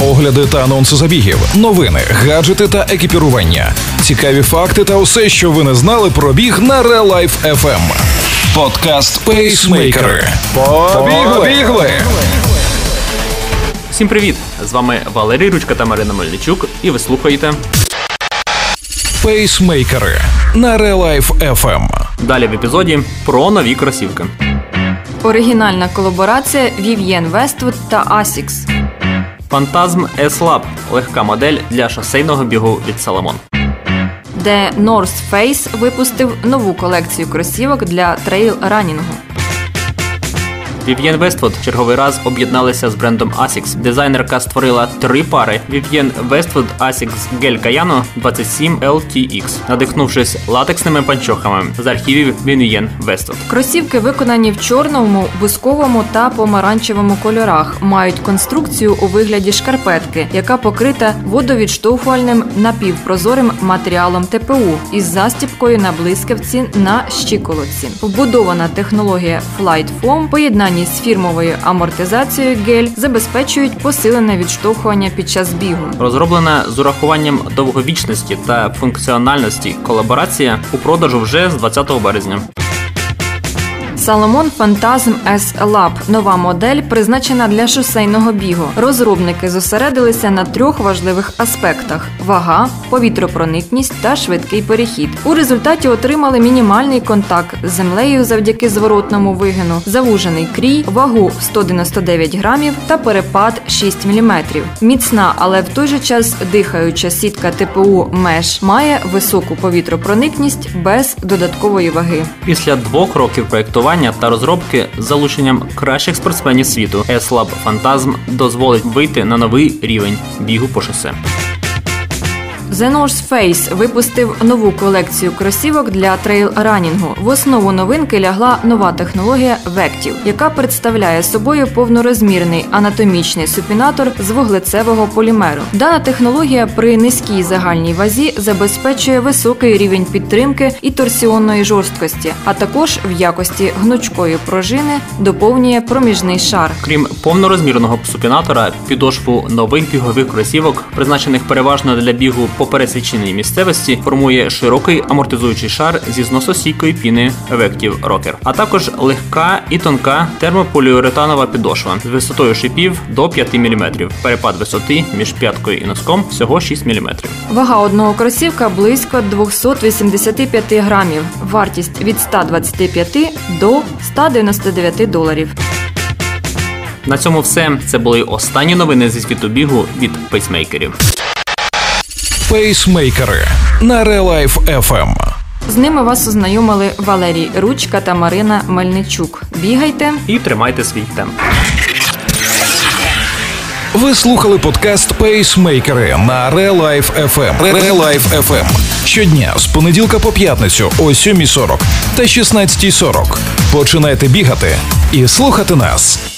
огляди та анонси забігів, новини, гаджети та екіпірування, цікаві факти та усе, що ви не знали про біг на Real Life FM. Подкаст Пейсмейкери. Побігли! Всім привіт! З вами Валерій Ручка та Марина Мельничук, і ви слухаєте Пейсмейкери на Real Life FM. далі в епізоді про нові кросівки. Оригінальна колаборація Vivienne Westwood та Asics. Фантазм S-Lab – легка модель для шосейного бігу від Salomon. де North Face випустив нову колекцію кросівок для трейл-ранінгу. Vivienne Westwood черговий раз об'єдналися з брендом Asics. Дизайнерка створила три пари Vivienne Westwood Asics Gel Cayano 27 LTX, надихнувшись латексними панчохами з архівів Vivienne Westwood. Кросівки виконані в чорному, бусковому та помаранчевому кольорах. Мають конструкцію у вигляді шкарпетки, яка покрита водовідштовхувальним напівпрозорим матеріалом ТПУ із застіпкою на блискавці на щиколотці. Вбудована технологія Flight Foam, поєднанні з фірмовою амортизацією гель, забезпечують посилене відштовхування під час бігу. Розроблена з урахуванням довговічності та функціональності колаборація у продажу вже з 20 березня. Salomon Phantasm S Lab – нова модель, призначена для шосейного бігу. Розробники зосередилися на трьох важливих аспектах: вага, повітропроникність та швидкий перехід. У результаті отримали мінімальний контакт з землею завдяки зворотному вигину, завужений крій, вагу в 199 грамів та перепад 6 мм. Міцна, але в той же час дихаюча сітка ТПУ Mesh має високу повітропроникність без додаткової ваги. Після двох років проєктування та розробки з залученням кращих спортсменів світу S-Lab Phantasm дозволить вийти на новий рівень бігу по шосе. The North Face випустив нову колекцію кросівок для трейл-ранінгу. В основу новинки лягла нова технологія Vective, яка представляє собою повнорозмірний анатомічний супінатор з вуглецевого полімеру. Дана технологія при низькій загальній вазі забезпечує високий рівень підтримки і торсіонної жорсткості, а також в якості гнучкої пружини доповнює проміжний шар. Крім повнорозмірного супінатора, підошву нових бігових кросівок, призначених переважно для бігу по пересвіченій місцевості, формує широкий амортизуючий шар зі зносостійкої піни Vective Rocker, а також легка і тонка термополіуретанова підошва з висотою шипів до 5 мм. Перепад висоти між п'яткою і носком всього 6 мм. Вага одного кросівка близько 285 грамів. Вартість від 125 до 199 доларів. На цьому все. Це були останні новини зі світу бігу від пейсмейкерів. Пейсмейкери на Real Life FM. З ними вас ознайомили Валерій Ручка та Марина Мельничук. Бігайте! І тримайте свій темп. Ви слухали подкаст Пейсмейкери на Real Life FM. Real Life FM. Щодня з понеділка по п'ятницю о 7.40 та 16.40. Починайте бігати і слухати нас.